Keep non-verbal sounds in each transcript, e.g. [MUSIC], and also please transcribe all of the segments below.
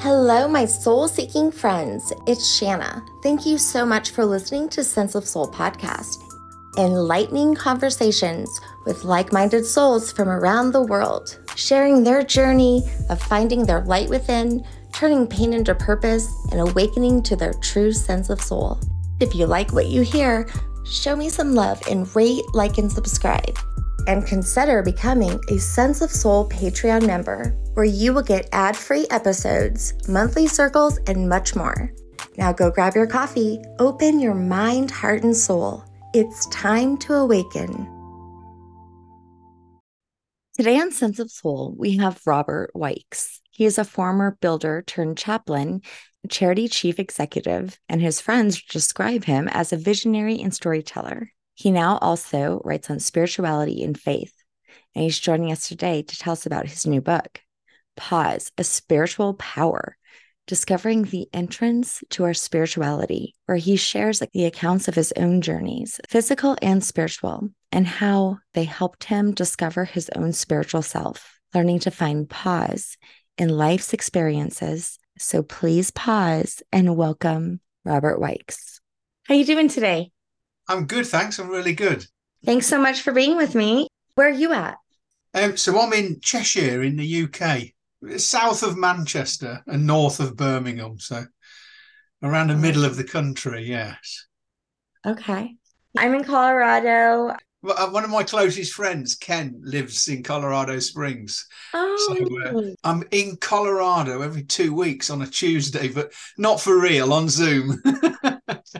Hello, my soul seeking friends. It's Shanna. Thank you so much for listening to Sense of Soul podcast. Enlightening conversations with like minded souls from around the world, sharing their journey of finding their light within, turning pain into purpose, and awakening to their true sense of soul. If you like what you hear, show me some love and rate, like, and subscribe and consider becoming a Sense of Soul Patreon member, where you will get ad free episodes, monthly circles, and much more. Now go grab your coffee, open your mind, heart, and soul. It's time to awaken. Today on Sense of Soul, we have Robert Wykes. He is a former builder turned chaplain, charity chief executive, and his friends describe him as a visionary and storyteller. He now also writes on spirituality and faith, and he's joining us today to tell us about his new book, Pause, a Spiritual Power Discovering the Entrance to Our Spirituality, where he shares the accounts of his own journeys, physical and spiritual, and how they helped him discover his own spiritual self, learning to find pause in life's experiences. So please pause and welcome Robert Wykes. How are you doing today? I'm good, thanks. I'm really good. Thanks so much for being with me. Where are you at? Um, so I'm in Cheshire in the UK, south of Manchester and north of Birmingham. So around the middle of the country, yes. Okay. I'm in Colorado. Uh, one of my closest friends, Ken, lives in Colorado Springs. Oh, So uh, I'm in Colorado every two weeks on a Tuesday, but not for real on Zoom. [LAUGHS]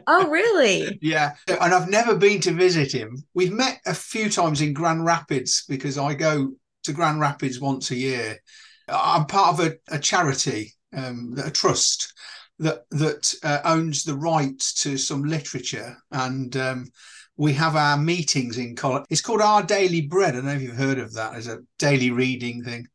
oh, really? Yeah. And I've never been to visit him. We've met a few times in Grand Rapids because I go to Grand Rapids once a year. I'm part of a, a charity, um, a trust that that uh, owns the rights to some literature, and um, we have our meetings in college. It's called Our Daily Bread. I don't know if you've heard of that as a daily reading thing.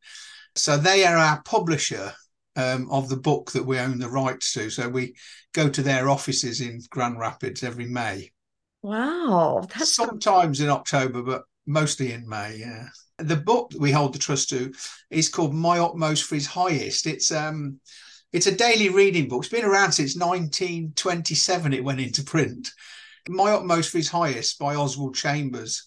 So they are our publisher um, of the book that we own the rights to. So we go to their offices in Grand Rapids every May. Wow. That's Sometimes in October, but mostly in May. Yeah. The book that we hold the trust to is called My Utmost for His Highest. It's um, it's a daily reading book. It's been around since 1927. It went into print. My Utmost for His Highest by Oswald Chambers.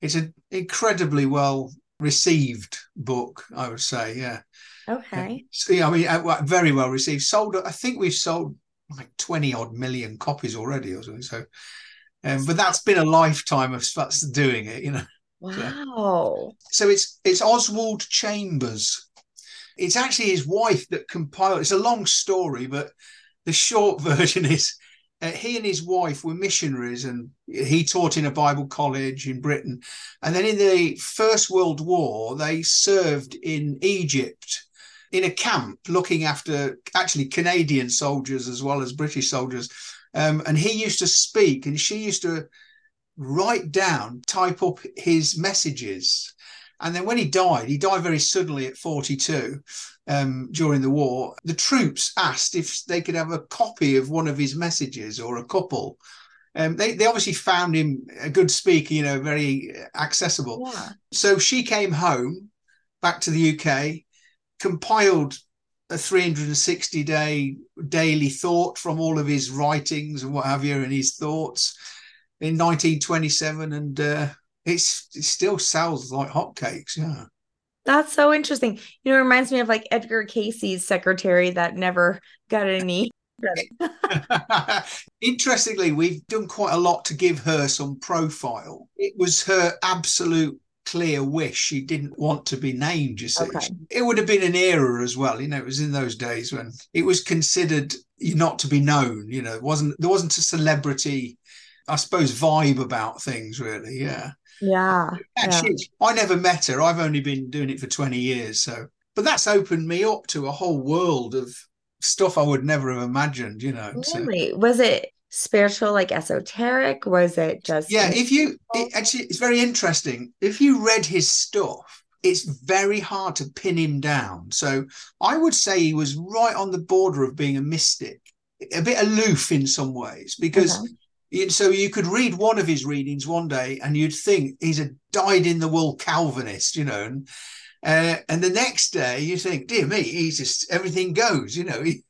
It's an incredibly well received book, I would say. Yeah. Okay. So, yeah, I mean, uh, very well received. Sold, I think we've sold like 20 odd million copies already or something. So, um, but that's been a lifetime of us doing it, you know. [LAUGHS] Wow. So it's it's Oswald Chambers. It's actually his wife that compiled. It's a long story, but the short [LAUGHS] version is uh, he and his wife were missionaries, and he taught in a Bible college in Britain. And then in the First World War, they served in Egypt in a camp looking after actually Canadian soldiers as well as British soldiers. Um, and he used to speak, and she used to write down, type up his messages. And then when he died, he died very suddenly at 42 um, during the war. The troops asked if they could have a copy of one of his messages or a couple. Um, they, they obviously found him a good speaker, you know, very accessible. Yeah. So she came home back to the UK, compiled a 360 day daily thought from all of his writings and what have you, and his thoughts in 1927. And uh, it's, it still sells like hotcakes. Yeah. That's so interesting. You know, it reminds me of like Edgar Cayce's secretary that never got any. [LAUGHS] Interestingly, we've done quite a lot to give her some profile. It was her absolute clear wish. She didn't want to be named, you see. Okay. It would have been an era as well. You know, it was in those days when it was considered not to be known, you know, it wasn't there wasn't a celebrity, I suppose, vibe about things really. Yeah. yeah. yeah. I never met her. I've only been doing it for 20 years. So, but that's opened me up to a whole world of stuff I would never have imagined, you know. So, Really? Was it spiritual, like esoteric? Was it just yeah, if you it, actually, it's very interesting. If you read his stuff, it's very hard to pin him down. So, I would say he was right on the border of being a mystic, a bit aloof in some ways, because. Okay. you- So you could read one of his readings one day, and you'd think he's a died in the wool Calvinist, you know, and Uh, and the next day, you think, dear me, he's just everything goes. You know, he,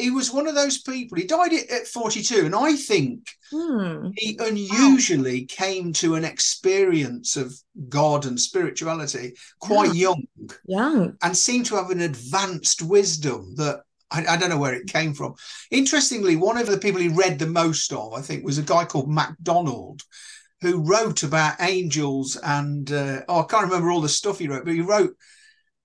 he was one of those people. He died at 42, and I think hmm. he unusually wow. came to an experience of God and spirituality quite yeah. young, young, and seemed to have an advanced wisdom that I, I, don't know where it came from. Interestingly, one of the people he read the most of, I think, was a guy called MacDonald, who wrote about angels and uh, oh, I can't remember all the stuff he wrote, but he wrote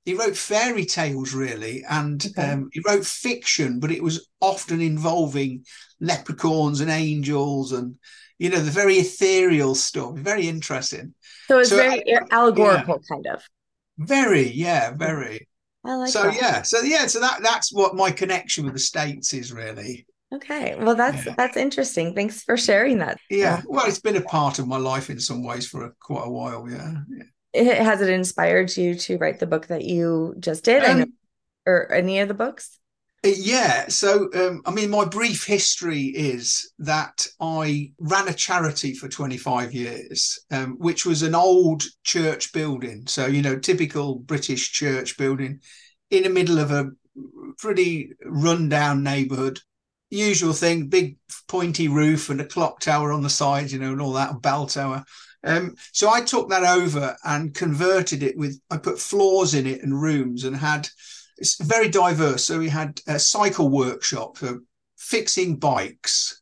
he wrote fairy tales really, and okay. um, he wrote fiction, but it was often involving leprechauns and angels and you know the very ethereal stuff. Very interesting. So it's so, very uh, allegorical, yeah. kind of. Very, yeah, very. I like so that. yeah, so yeah, so that that's what my connection with the states is really. Okay, well that's yeah. that's interesting. Thanks for sharing that. Yeah, well, it's been a part of my life in some ways for a, quite a while. Yeah. yeah. It, has it inspired you to write the book that you just did, um, or any of the books? Uh, yeah. So, um, I mean, my brief history is that I ran a charity for 25 years, um, which was an old church building. So, you know, typical British church building in the middle of a pretty rundown neighborhood usual thing, big pointy roof and a clock tower on the side, you know, and all that, bell tower. Um, so I took that over and converted it with, I put floors in it and rooms and had, it's very diverse. So we had a cycle workshop for fixing bikes,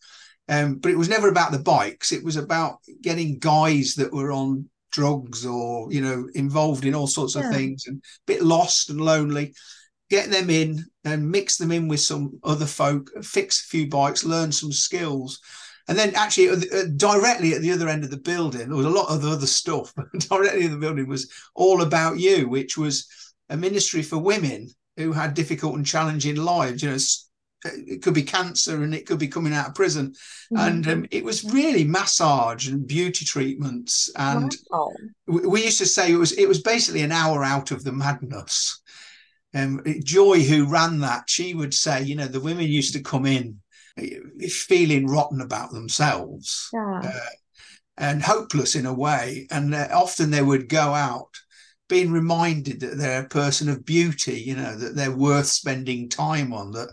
um, but it was never about the bikes. It was about getting guys that were on drugs or, you know, involved in all sorts yeah. of things and a bit lost and lonely get them in and mix them in with some other folk, fix a few bikes, learn some skills. And then actually uh, directly at the other end of the building, there was a lot of other stuff, [LAUGHS] but directly in the building was all about you, which was a ministry for women who had difficult and challenging lives. You know, it could be cancer and it could be coming out of prison. Mm-hmm. And um, it was really massage and beauty treatments. And wow. we, we used to say it was it was basically an hour out of the madness um, Joy, who ran that, she would say, you know, the women used to come in feeling rotten about themselves yeah. uh, and hopeless in a way. And often they would go out being reminded that they're a person of beauty, you know, that they're worth spending time on, that,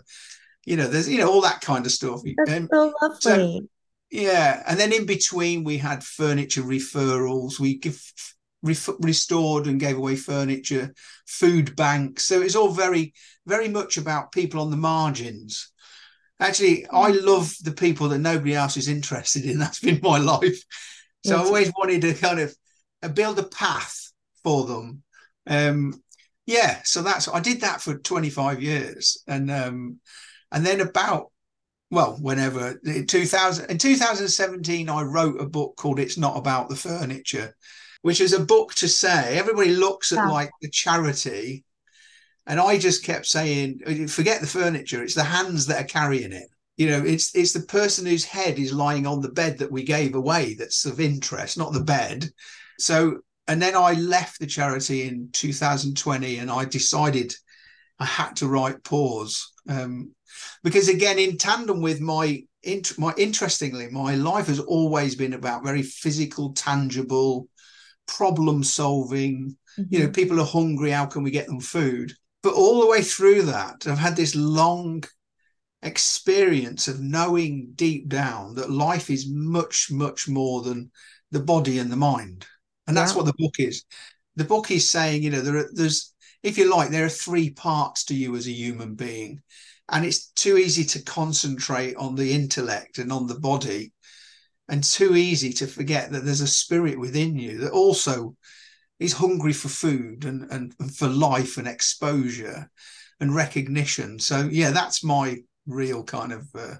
you know, there's, you know, all that kind of stuff. That's um, so lovely. So, yeah. And then in between, we had furniture referrals. We give re- restored and gave away furniture, food banks. So it's all very, very much about people on the margins. Actually, I mm. love the people that nobody else is interested in. [LAUGHS] That's been my life. So I always wanted to kind of uh, build a path for them. Um, yeah, so that's I did that for 25 years, and um, and then about well, whenever in 2000 in 2017, I wrote a book called "It's Not About the Furniture," which is a book to say everybody looks at yeah. like the charity and i just kept saying forget the furniture it's the hands that are carrying it you know it's it's the person whose head is lying on the bed that we gave away that's of interest not the bed so and then i left the charity in 2020 and i decided i had to write pause um, because again in tandem with my my interestingly my life has always been about very physical tangible problem solving. Mm-hmm. You know, mm-hmm. people are hungry. How can we get them food? But all the way through that, I've had this long experience of knowing deep down that life is much, much more than the body and the mind. And that's what the book is. The book is saying, you know, there are, there's, if you like, there are three parts to you as a human being. And it's too easy to concentrate on the intellect and on the body and too easy to forget that there's a spirit within you that also is hungry for food and, and, and for life and exposure and recognition. So yeah, that's my real kind of uh,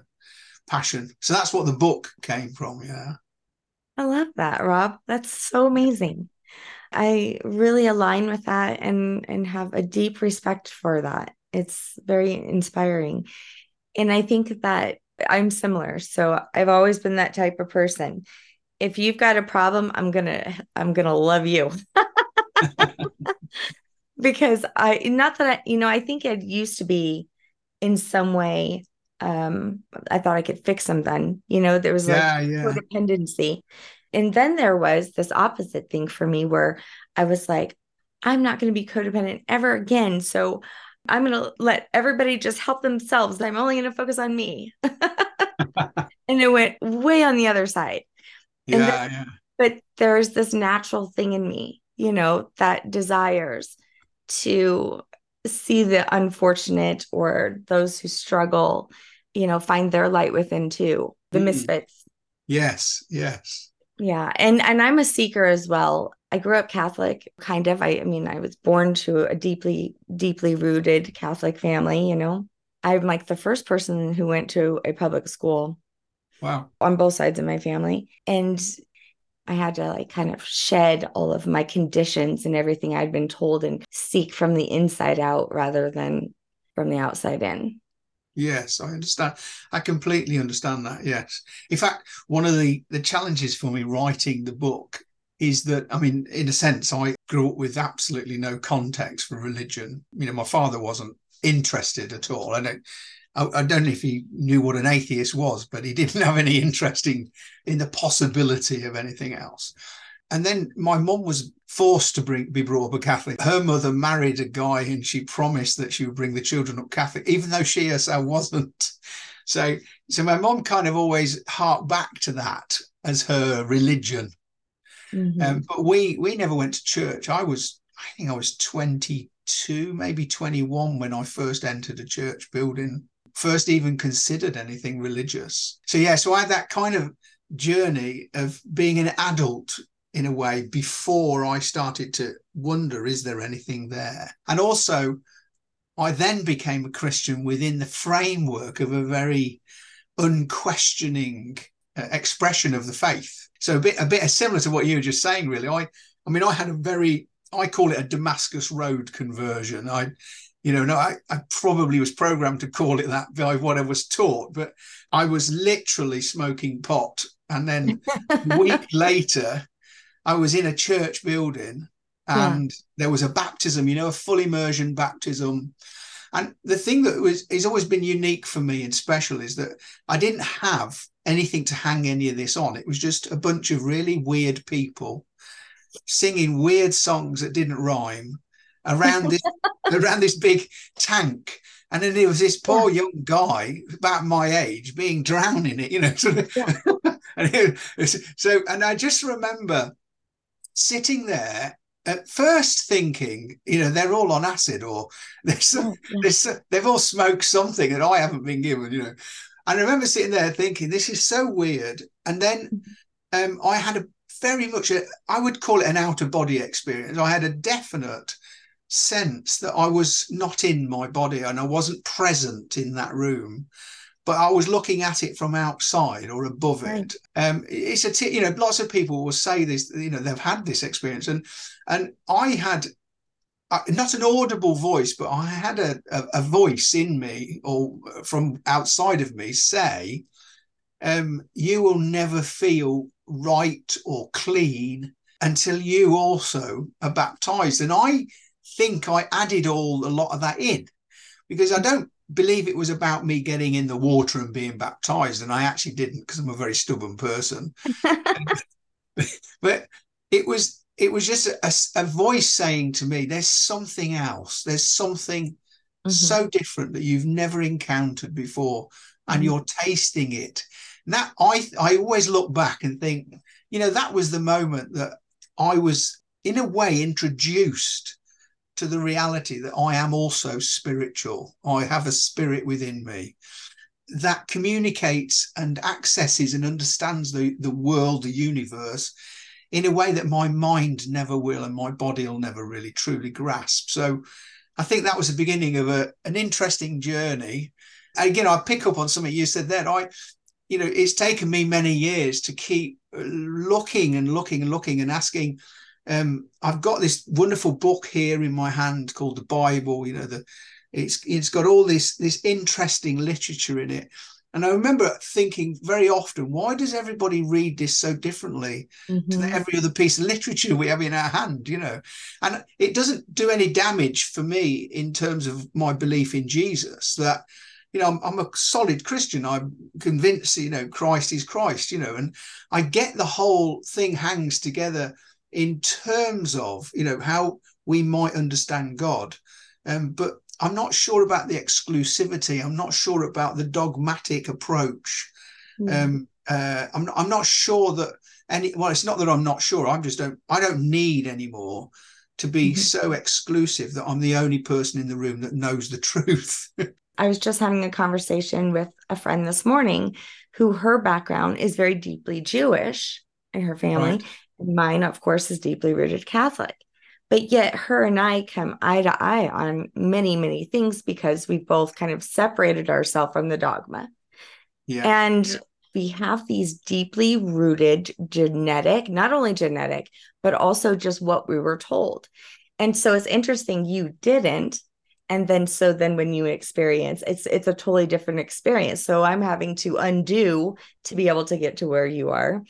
passion. So that's what the book came from. Yeah. I love that, Rob. That's so amazing. I really align with that and and have a deep respect for that. It's very inspiring. And I think that I'm similar. So I've always been that type of person. If you've got a problem, I'm going to I'm going to love you. [LAUGHS] [LAUGHS] because I not that I, you know, I think it used to be in some way um I thought I could fix them then. You know, there was yeah, like yeah. codependency. And then there was this opposite thing for me where I was like, I'm not going to be codependent ever again. So I'm going to let everybody just help themselves. I'm only going to focus on me. [LAUGHS] and it went way on the other side. Yeah, then, yeah. But there's this natural thing in me, you know, that desires to see the unfortunate or those who struggle, you know, find their light within too, the mm. misfits. Yes, yes. Yeah. And and I'm a seeker as well. I grew up Catholic, kind of. I, I mean, I was born to a deeply, deeply rooted Catholic family, you know. I'm like the first person who went to a public school. Wow. On both sides of my family. And I had to like kind of shed all of my conditions and everything I'd been told and seek from the inside out rather than from the outside in. Yes, I understand. I completely understand that. Yes. In fact, one of the the challenges for me writing the book is that I mean, in a sense, I grew up with absolutely no context for religion. You know, my father wasn't interested at all. I don't I, I, don't know if he knew what an atheist was, but he didn't have any interest in, in the possibility of anything else. And then my mum was forced to bring, be brought up a Catholic. Her mother married a guy and she promised that she would bring the children up Catholic, even though she herself wasn't. So, so my mum kind of always harked back to that as her religion. Mm-hmm. Um, but we we never went to church. I was, I think I was 22, maybe 21 when I first entered a church building first even considered anything religious. So, yeah, so I had that kind of journey of being an adult in a way before I started to wonder, is there anything there? And also, I then became a Christian within the framework of a very unquestioning uh, expression of the faith. So a bit a bit similar to what you were just saying, really. I I mean, I had a very I call it a Damascus Road conversion. I you know, no, I, I probably was programmed to call it that by what I was taught, but I was literally smoking pot. And then a [LAUGHS] week later, I was in a church building and yeah. there was a baptism, you know, a full immersion baptism. And the thing that was has always been unique for me and special is that I didn't have anything to hang any of this on. It was just a bunch of really weird people singing weird songs that didn't rhyme around this [LAUGHS] around this big tank. And then there was this poor yeah. young guy about my age being drowned in it, you know. [LAUGHS] Sort of, yeah. [LAUGHS] and so, and I just remember sitting there at first thinking, you know, they're all on acid or there's, oh, yeah. there's, they've all smoked something that I haven't been given, you know. And I remember sitting there thinking, this is so weird. And then mm-hmm. um, I had a very much, a, I would call it an out of body experience. I had a definite sense that I was not in my body and I wasn't present in that room, but I was looking at it from outside or above right. it. Um, it's a t- you know lots of people will say this you know they've had this experience and and I had uh, not an audible voice, but I had a, a, a, voice in me or from outside of me say, um, "You will never feel right or clean." Until you also are baptized, and I think I added all a lot of that in because I don't believe it was about me getting in the water and being baptized. And I actually didn't because I'm a very stubborn person. [LAUGHS] but it was it was just a, a, voice saying to me, there's something else. There's something mm-hmm. so different that you've never encountered before. And mm-hmm. you're tasting it. And that I I always look back and think, you know, that was the moment that I was in a way introduced to the reality that I am also spiritual. I have a spirit within me that communicates and accesses and understands the, the world, the universe, in a way that my mind never will and my body will never really truly grasp. So I think that was the beginning of a, an interesting journey. And again, I pick up on something you said then. I, you know, it's taken me many years to keep looking and looking and looking and asking um, I've got this wonderful book here in my hand called the Bible. You know, the it's it's got all this this interesting literature in it. And I remember thinking very often, why does everybody read this so differently mm-hmm. to every other piece of literature we have in our hand? You know, and it doesn't do any damage for me in terms of my belief in Jesus. That you know, I'm, I'm, a solid Christian. I'm convinced, you know, Christ is Christ, you know, and I get the whole thing hangs together in terms of you know how we might understand God. Um, but I'm not sure about the exclusivity. I'm not sure about the dogmatic approach. Mm. Um, uh, I'm, I'm not sure that any. Well, it's not that I'm not sure. I'm just don't. I don't need anymore to be mm-hmm. so exclusive that I'm the only person in the room that knows the [LAUGHS] truth. I was just having a conversation with a friend this morning who her background is very deeply Jewish in her family. Right. Mine, of course, is deeply rooted Catholic. But yet, her and I come eye to eye on many, many things because we both kind of separated ourselves from the dogma. Yeah. And yeah. we have these deeply rooted genetic, not only genetic, but also just what we were told. And so it's interesting you didn't. And then so then when you experience it's it's a totally different experience. So I'm having to undo to be able to get to where you are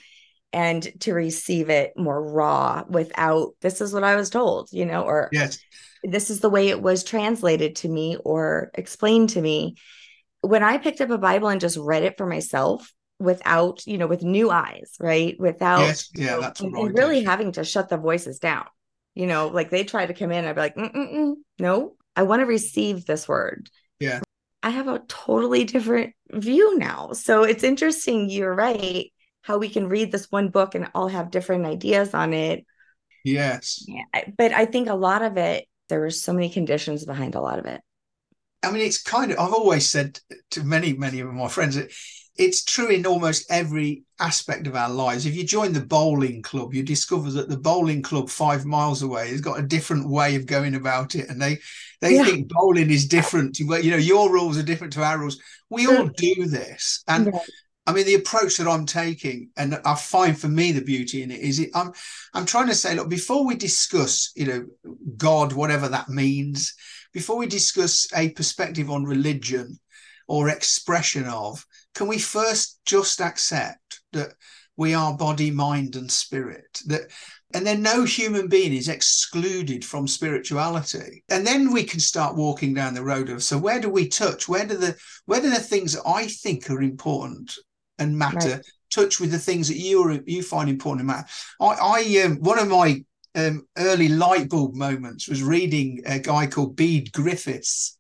and to receive it more raw without this is what I was told, you know, or yes. this is the way it was translated to me or explained to me. When I picked up a Bible and just read it for myself without, you know, with new eyes, right? Without yes, yeah, that's and, and really having to shut the voices down. You know, like they try to come in, I'd be like, Mm-mm-mm, no, I want to receive this word. Yeah. I have a totally different view now. So it's interesting. You're right how we can read this one book and all have different ideas on it. Yes. Yeah, but I think a lot of it, there were so many conditions behind a lot of it. I mean, it's kind of, I've always said to many, many of my friends, it's true in almost every aspect of our lives. If you join the bowling club, you discover that the bowling club five miles away has got a different way of going about it, and they they yeah. think bowling is different. To, you know, your rules are different to our rules. We all do this, and I mean, the approach that I'm taking, and I find for me the beauty in it is, it, I'm I'm trying to say, look, before we discuss, you know, God, whatever that means, before we discuss a perspective on religion or expression of, can we first just accept that we are body, mind, and spirit? That and then no human being is excluded from spirituality and then we can start walking down the road of so where do we touch where do the where do the things i think are important and matter right. touch with the things that you you find important and matter. I, I um, one of my um, early light bulb moments was reading a guy called Bede Griffiths.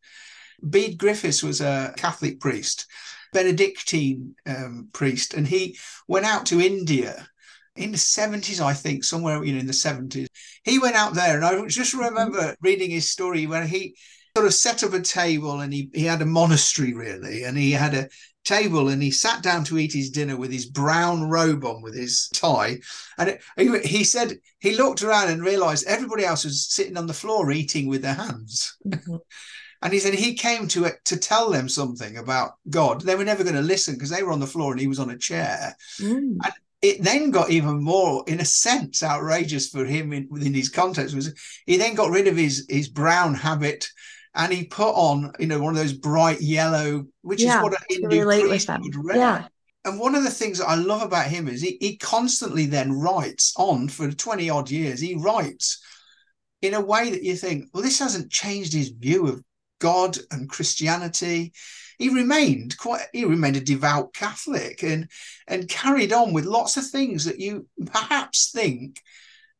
Bede Griffiths was a Catholic priest, Benedictine um, priest, and he went out to India in the 70s, I think, somewhere you know in the 70s. He went out there, and I just mm-hmm. remember reading his story when he sort of set up a table and he, he had a monastery really and he had a table and he sat down to eat his dinner with his brown robe on with his tie and it, he, he, said he looked around and realized everybody else was sitting on the floor eating with their hands mm-hmm. [LAUGHS] and he said he came to it to tell them something about god they were never going to listen because they were on the floor and he was on a chair mm. and it then got even more in a sense outrageous for him in, within his context was he then got rid of his his brown habit and he put on, you know, one of those bright yellow, which yeah, is what a Hindu priest would wear. Yeah. And one of the things that I love about him is he, he constantly then writes on for 20 odd years. He writes in a way that you think, well, this hasn't changed his view of God and Christianity. He remained quite he remained a devout Catholic and and carried on with lots of things that you perhaps think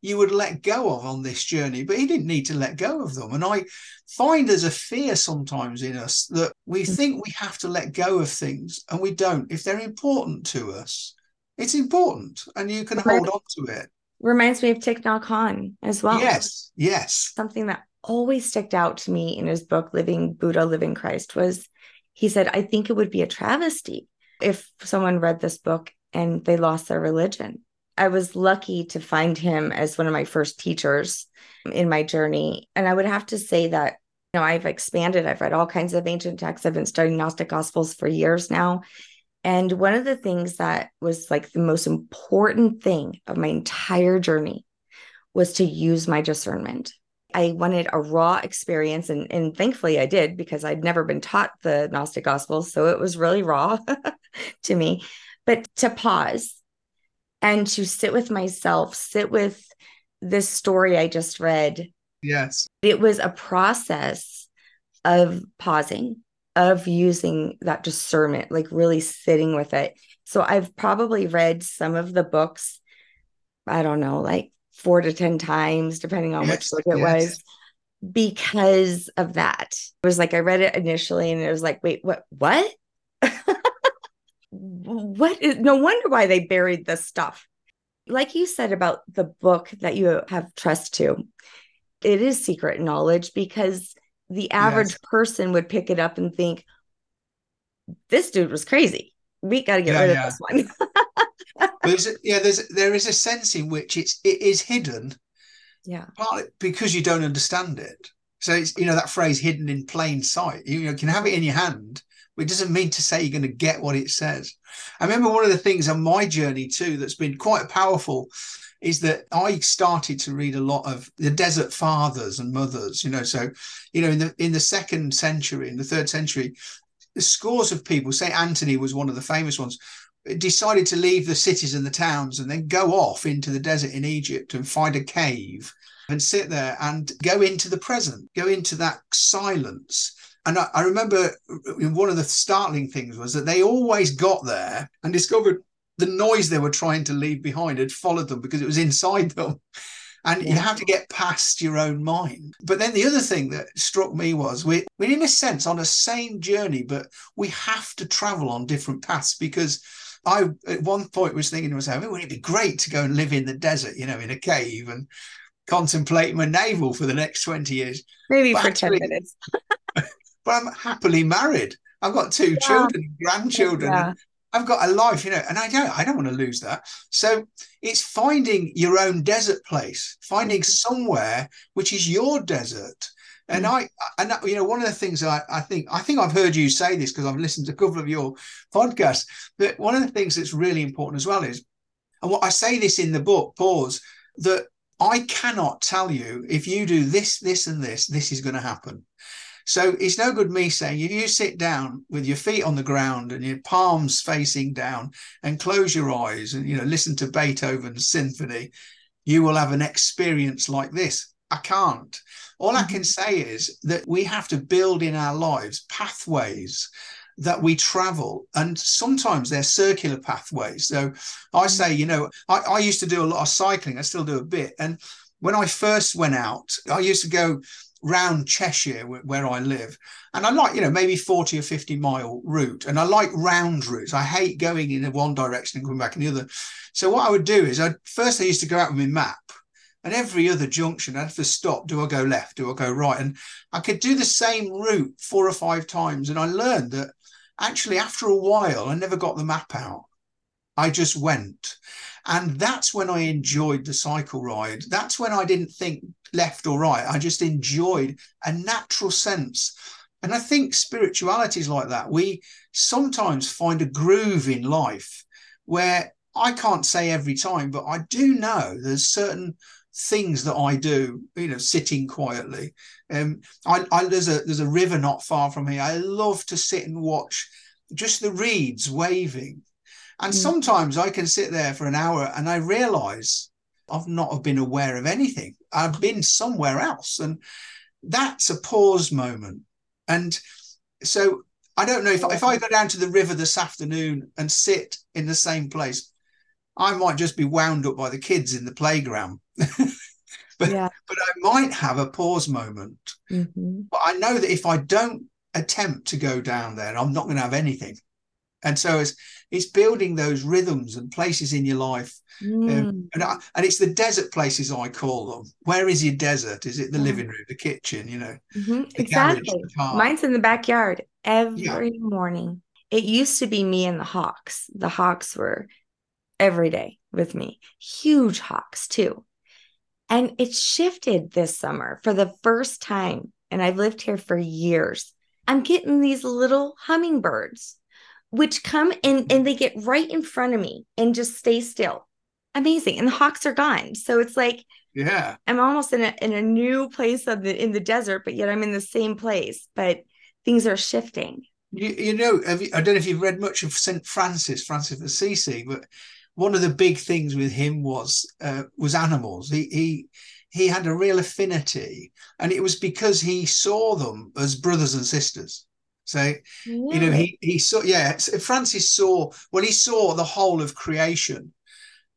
you would let go of on this journey, but he didn't need to let go of them. And I find there's a fear sometimes in us that we mm. think we have to let go of things and we don't. If they're important to us, it's important and you can hold on to it. Reminds me of Thich Nhat Hanh as well. Yes, yes. Something that always stuck out to me in his book, Living Buddha, Living Christ, was he said, I think it would be a travesty if someone read this book and they lost their religion I was lucky to find him as one of my first teachers in my journey. And I would have to say that, you know, I've expanded. I've read all kinds of ancient texts. I've been studying Gnostic Gospels for years now. And one of the things that was like the most important thing of my entire journey was to use my discernment. I wanted a raw experience, and, and thankfully I did because I'd never been taught the Gnostic Gospels. So it was really raw [LAUGHS] to me. But to pause and to sit with myself, sit with this story I just read. Yes. It was a process of pausing, of using that discernment, like really sitting with it. So I've probably read some of the books, I don't know, like four to 10 times, depending on Yes, which book it yes. was, because of that. It was like I read it initially and it was like, wait, what? What? [LAUGHS] what is no wonder why they buried this stuff. Like you said about the book that you have trust to, it is secret knowledge because the average Yes. person would pick it up and think, this dude was crazy. We got to get Yeah, rid yeah. of this one. [LAUGHS] There's a- yeah, there's there is a sense in which it's it is hidden yeah. partly because you don't understand it. So it's you know that phrase "hidden in plain sight." You, know, can have it in your hand, it doesn't mean to say you're going to get what it says. I remember one of the things on my journey too that's been quite powerful is that I started to read a lot of the desert fathers and mothers. You know, so you know in the in the second century, in the third century, scores of people. Say Anthony was one of the famous ones decided to leave the cities and the towns and then go off into the desert in Egypt and find a cave and sit there and go into the present, go into that silence. And I, I remember uh, one of the startling things was that they always got there and discovered the noise they were trying to leave behind had followed them because it was inside [LAUGHS] them. And you Yeah. have to get past your own mind. But then the other thing that struck me was we're, we're in a sense on a same journey, but we have to travel on different paths because I at one point was thinking to myself, oh, wouldn't it be great to go and live in the desert, you know, in a cave and contemplate my navel for the next 20 years? Maybe But for actually- 10 minutes. [LAUGHS] But I'm happily married. I've got two Yeah. children, grandchildren. Yeah. I've got a life, you know, and I don't I don't want to lose that. So it's finding your own desert place, finding Mhm. somewhere which is your desert. And Mm. I and you know, one of the things I, I think I think I've heard you say this because I've listened to a couple of your podcasts, But one of the things that's really important as well is, and what I say this in the book, pause, that I cannot tell you if you do this, this, and this, this is going to happen. So it's no good me saying if you sit down with your feet on the ground and your palms facing down and close your eyes and you know listen to Beethoven's symphony, you will have an experience like this. I can't. All I can mm-hmm. say is that we have to build in our lives pathways that we travel and sometimes they're circular pathways so i mm-hmm. say you know I, I used to do a lot of cycling i still do a bit and when i first went out i used to go round Cheshire where I live. And I like, you know, maybe 40 or 50 mile route. And I like round routes. I hate going in one direction and coming back in the other. So what I would do is I first I used to go out with my map. And every other junction, I'd have to stop. Do I go left? Do I go right? And I could do the same route four or five times. And I learned that actually, after a while, I never got the map out. I just went. And that's when I enjoyed the cycle ride. That's when I didn't think left or right. I just enjoyed a natural sense. And I think spirituality is like that. We sometimes find a groove in life where I can't say every time, but I do know there's certain things that I do, you know, sitting quietly. Um, I, I there's a there's a river not far from here. I love to sit and watch just the reeds waving. And Mm. sometimes I can sit there for an hour and I realize I've not have been aware of anything. I've been somewhere else. And that's a pause moment. And so I don't know if, if I go down to the river this afternoon and sit in the same place, I might just be wound up by the kids in the playground. [LAUGHS] but Yeah. but I might have a pause moment. Mhm. But I know that if I don't attempt to go down there, I'm not going to have anything. And so it's it's building those rhythms and places in your life Mm. and I, and it's the desert places I call them. Where is your desert? Is it the Yeah. living room, the kitchen? You know, Mhm. the garage, Exactly. Mine's in the backyard every morning. It used to be me and the hawks. The hawks were every day with me, huge hawks too. And it shifted this summer for the first time. And I've lived here for years. I'm getting these little hummingbirds, which come and and they get right in front of me and just stay still. Amazing. And the hawks are gone. So it's like, yeah, I'm almost in a in a new place of the in the desert, but yet I'm in the same place. But things are shifting. you, you know. Have you, I don't know if you've read much of Saint Francis, Francis of Assisi, but one of the big things with him was uh, was animals. He he he had a real affinity, and it was because he saw them as brothers and sisters. So you know he he saw yeah Francis saw well he saw the whole of creation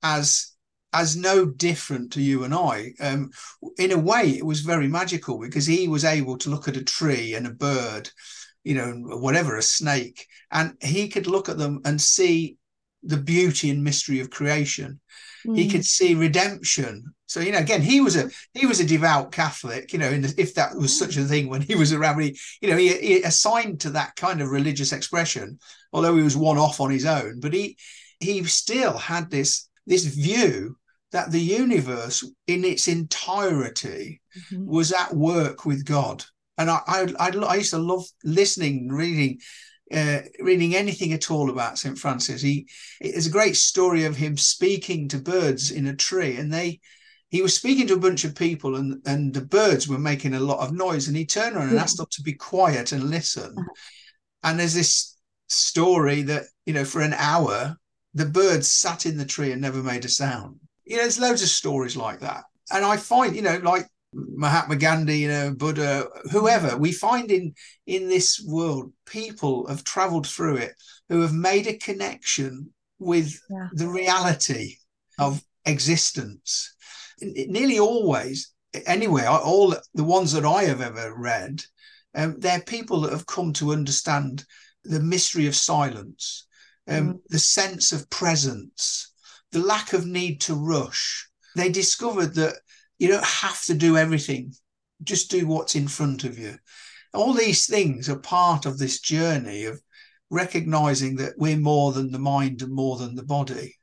as as no different to you and I. Um, in a way, it was very magical because he was able to look at a tree and a bird, you know, whatever, a snake, and he could look at them and see the beauty and mystery of creation. Mm. He could see redemption. So you know, again, he was a he was a devout Catholic. You know, the, if that was such a thing when he was around, he, you know, he, he assigned to that kind of religious expression, although he was one off on his own. But he he still had this this view that the universe in its entirety mm-hmm. was at work with God. And I, I, I, I used to love listening, reading, uh, reading anything at all about St. Francis. He, it's a great story of him speaking to birds in a tree, and they, he was speaking to a bunch of people, and and the birds were making a lot of noise, and he turned around and asked them to be quiet and listen. Uh-huh. And there's this story that you know for an hour the birds sat in the tree and never made a sound. You know, there's loads of stories like that. And I find, you know, like Mahatma Gandhi, you know, Buddha, whoever, we find in in this world, people have traveled through it who have made a connection with yeah. the reality of existence. Nearly always, anyway, all the ones that I have ever read, um, they're people that have come to understand the mystery of silence um, mm. the sense of presence, the lack of need to rush. They discovered that you don't have to do everything, just do what's in front of you. All these things are part of this journey of recognizing that we're more than the mind and more than the body.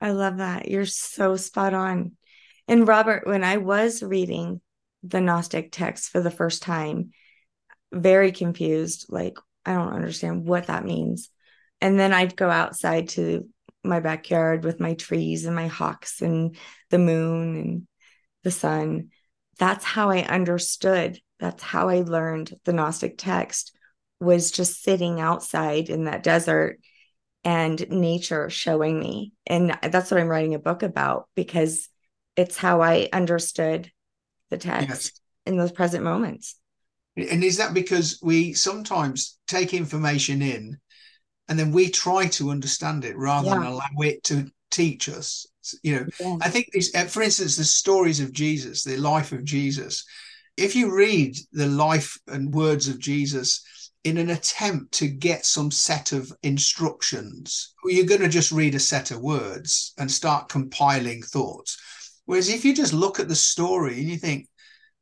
I love that. You're so spot on. And Robert, when I was reading the Gnostic text for the first time, very confused, like, I don't understand what that means and then I'd go outside to my backyard with my trees and my hawks and the moon and the sun. That's how I understood. That's how I learned the Gnostic text was just sitting outside in that desert and nature showing me. And that's what I'm writing a book about because it's how I understood the text yes. in those present moments. And is that because we sometimes take information in and then we try to understand it rather yeah. than allow it to teach us you know yeah. i think these uh, for instance the stories of jesus the life of jesus if you read the life and words of jesus in an attempt to get some set of instructions you're going to just read a set of words and start compiling thoughts whereas if you just look at the story and you think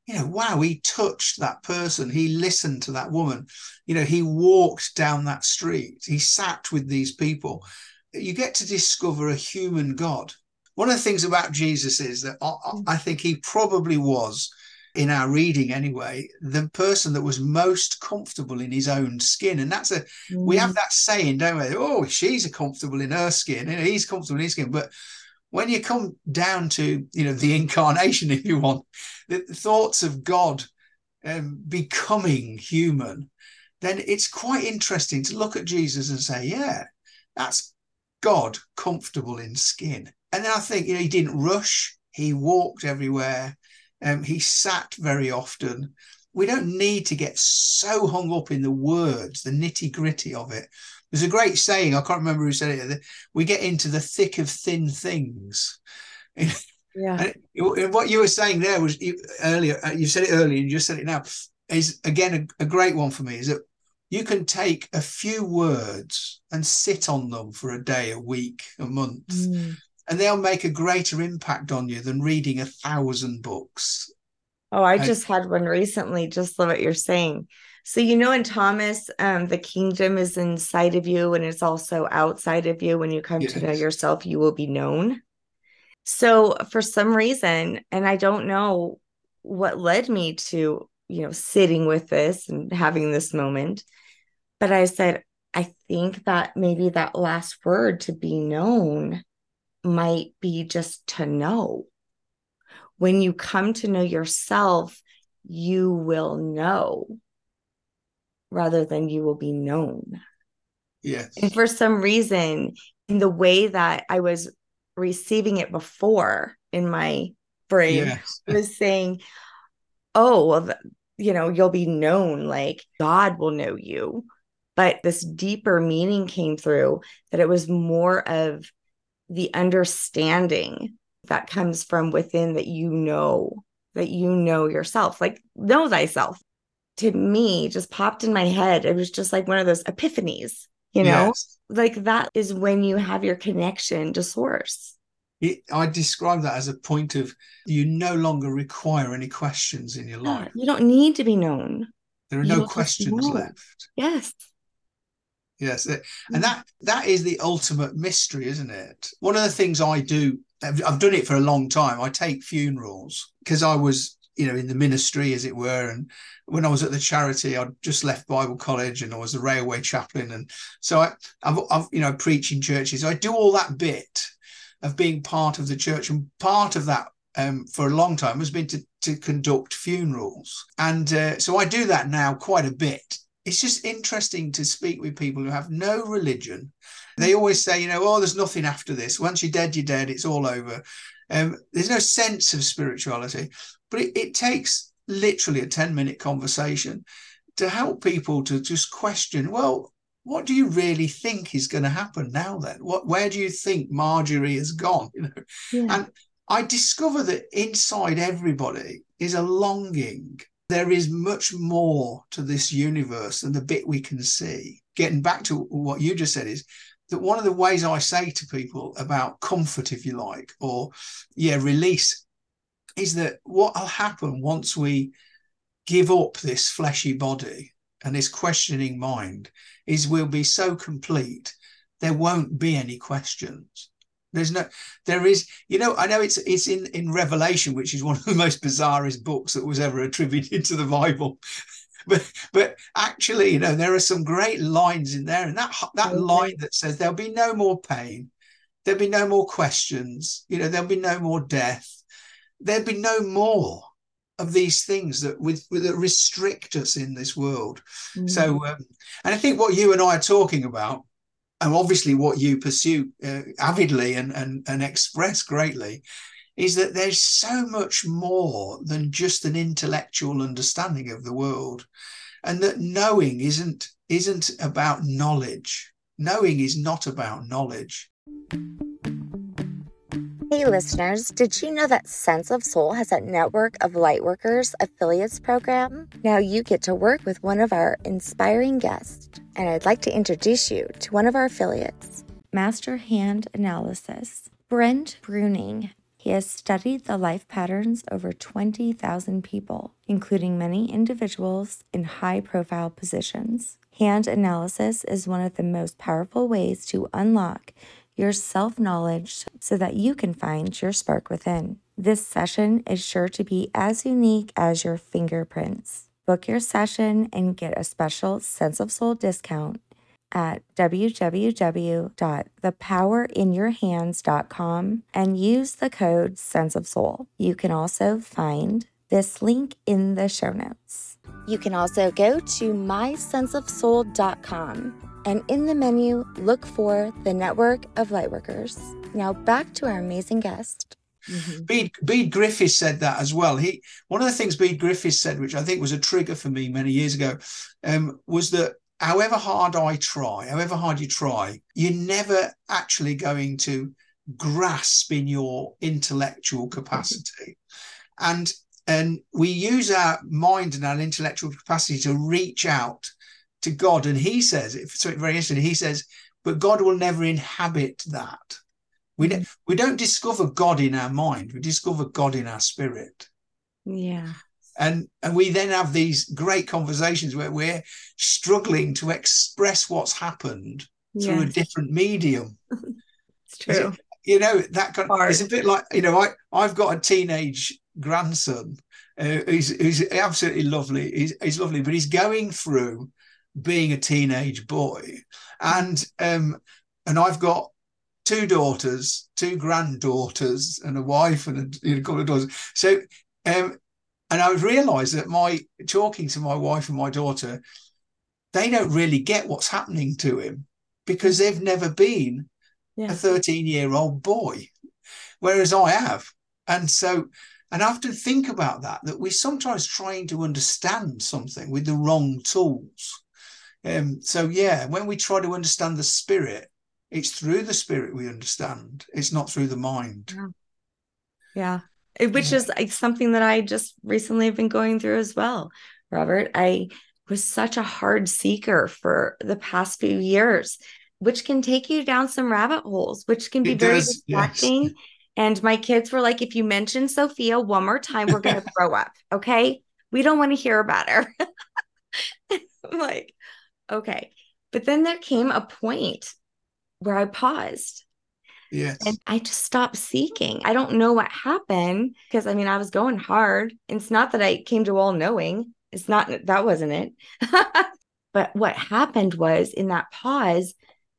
you know, wow, he touched that person. He listened to that woman. You know, he walked down that street. He sat with these people. You get to discover a human God. One of the things about Jesus is that I, think he probably was, in our reading anyway, the person that was most comfortable in his own skin. And that's a, mm. we have mm. that saying, don't we? Oh, she's comfortable in her skin. You know, he's comfortable in his skin. But when you come down to you know the incarnation [LAUGHS] if you want the thoughts of god um, becoming human then it's quite interesting to look at jesus and say yeah that's god comfortable in skin and then i think you know he didn't rush he walked everywhere um, he sat very often we don't need to get so hung up in the words the nitty gritty of it there's a great saying, I can't remember who said it. We get into the thick of thin things. [LAUGHS] Yeah. And what you were saying there was earlier, uh, you said it earlier, and you just said it now, is again a, a great one for me is that you can take a few words and sit on them for a day, a week, a month, mm. and they'll make a greater impact on you than reading a thousand books. Oh, I just had one recently, just love what you're saying. So, you know, in Thomas, um, the kingdom is inside of you and it's also outside of you. When you come yes. to know yourself, you will be known. So, for some reason, and I don't know what led me to, you know, sitting with this and having this moment, but I said, I think that maybe that last word to be known might be just to know. When you come to know yourself, you will know rather than you will be known. Yes. And for some reason, in the way that I was receiving it before in my brain, yes. was saying, oh, well, you know, you'll be known, like God will know you. But this deeper meaning came through that it was more of the understanding that comes from within that you know, that you know yourself, like know thyself. To me, just popped in my head. It was just like one of those epiphanies, you know, yes. like that is when you have your connection to source. It, I describe that as a point of you no longer require any questions in your life. you don't need to be known. There are you no questions left. Yes. Yes, and mm. that that is the ultimate mystery, isn't it? One of the things I do, I've done it for a long time. I take funerals because I was, you know, in the ministry, as it were, and when I was at the charity, I'd just left Bible college and I was a railway chaplain, and so I, I've, I've you know, preaching churches. I do all that bit of being part of the church, and part of that um, for a long time has been to, to conduct funerals. And uh, so I do that now quite a bit it's just interesting to speak with people who have no religion. They always say, you know, oh, there's nothing after this. Once you're dead, you're dead. It's all over. Um, there's no sense of spirituality, but it, it takes literally a 10 minute conversation to help people to just question, well, what do you really think is going to happen now then? What where do you think Marjorie has gone? [LAUGHS] You know, yeah. and I discover that inside everybody is a longing there is much more to this universe than the bit we can see. Getting back to what you just said is that one of the ways I say to people about comfort, if you like, or yeah, release, is that what will happen once we give up this fleshy body and this questioning mind is we'll be so complete there won't be any questions there's no, there is, you know, I know it's it's in in Revelation, which is one of the most bizarrest books that was ever attributed to the Bible. [LAUGHS] but but actually, you know, there are some great lines in there, and that that line that says there'll be no more pain, there'll be no more questions, you know, there'll be no more death, there'll be no more of these things that with, with that restrict us in this world. Mm. So, um, and I think what you and I are talking about and obviously what you pursue uh, avidly and, and, and express greatly is that there's so much more than just an intellectual understanding of the world and that knowing isn't isn't about knowledge. Knowing is not about knowledge Hey, listeners, did you know that Sense of Soul has a network of Lightworkers affiliates program? Now you get to work with one of our inspiring guests, and I'd like to introduce you to one of our affiliates, Master Hand Analysis, Brent Bruning. He has studied the life patterns over 20,000 people, including many individuals in high profile positions. Hand analysis is one of the most powerful ways to unlock your self knowledge so that you can find your spark within. This session is sure to be as unique as your fingerprints. Book your session and get a special Sense of Soul discount at www.thepowerinyourhands.com and use the code Sense of Soul. You can also find this link in the show notes. You can also go to mysenseofsoul.com and in the menu, look for the network of lightworkers. Now back to our amazing guest. Mm-hmm. Bede, Bede Griffiths said that as well. He one of the things Bede Griffiths said, which I think was a trigger for me many years ago, um, was that however hard I try, however hard you try, you're never actually going to grasp in your intellectual capacity. Mm-hmm. And and we use our mind and our intellectual capacity to reach out to God. And he says, something very interesting, he says, but God will never inhabit that. We don't, we don't discover God in our mind, we discover God in our spirit. Yeah. And and we then have these great conversations where we're struggling to express what's happened yes. through a different medium. [LAUGHS] it's true. It, you know, that kind of, it's a bit like, you know, I, I've got a teenage grandson uh, who's, who's absolutely lovely. He's, he's lovely, but he's going through being a teenage boy, and um, and I've got two daughters, two granddaughters, and a wife and a, you know, couple of daughters. So, um, and I've realised that my talking to my wife and my daughter, they don't really get what's happening to him because they've never been yeah. a 13 year old boy, whereas I have. And so, and I have to think about that, that we're sometimes trying to understand something with the wrong tools. Um, so yeah, when we try to understand the spirit, it's through the spirit we understand. It's not through the mind. Yeah. Yeah. Which yeah. is like something that I just recently have been going through as well, Robert. I was such a hard seeker for the past few years, which can take you down some rabbit holes, which can be it very does, distracting. Yes. And my kids were like, if you mention Sophia one more time, we're going [LAUGHS] to throw up. Okay. We don't want to hear about her. I'm [LAUGHS] like, okay. But then there came a point where I paused. Yes. And I just stopped seeking. I don't know what happened because I mean, I was going hard. It's not that I came to all knowing, it's not, that wasn't it. [LAUGHS] but what happened was in that pause,